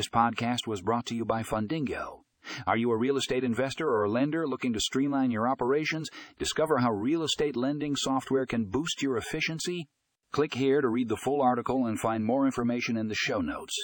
This podcast was brought to you by Fundingo. Are you a real estate investor or a lender looking to streamline your operations? Discover how real estate lending software can boost your efficiency? Click here to read the full article and find more information in the show notes.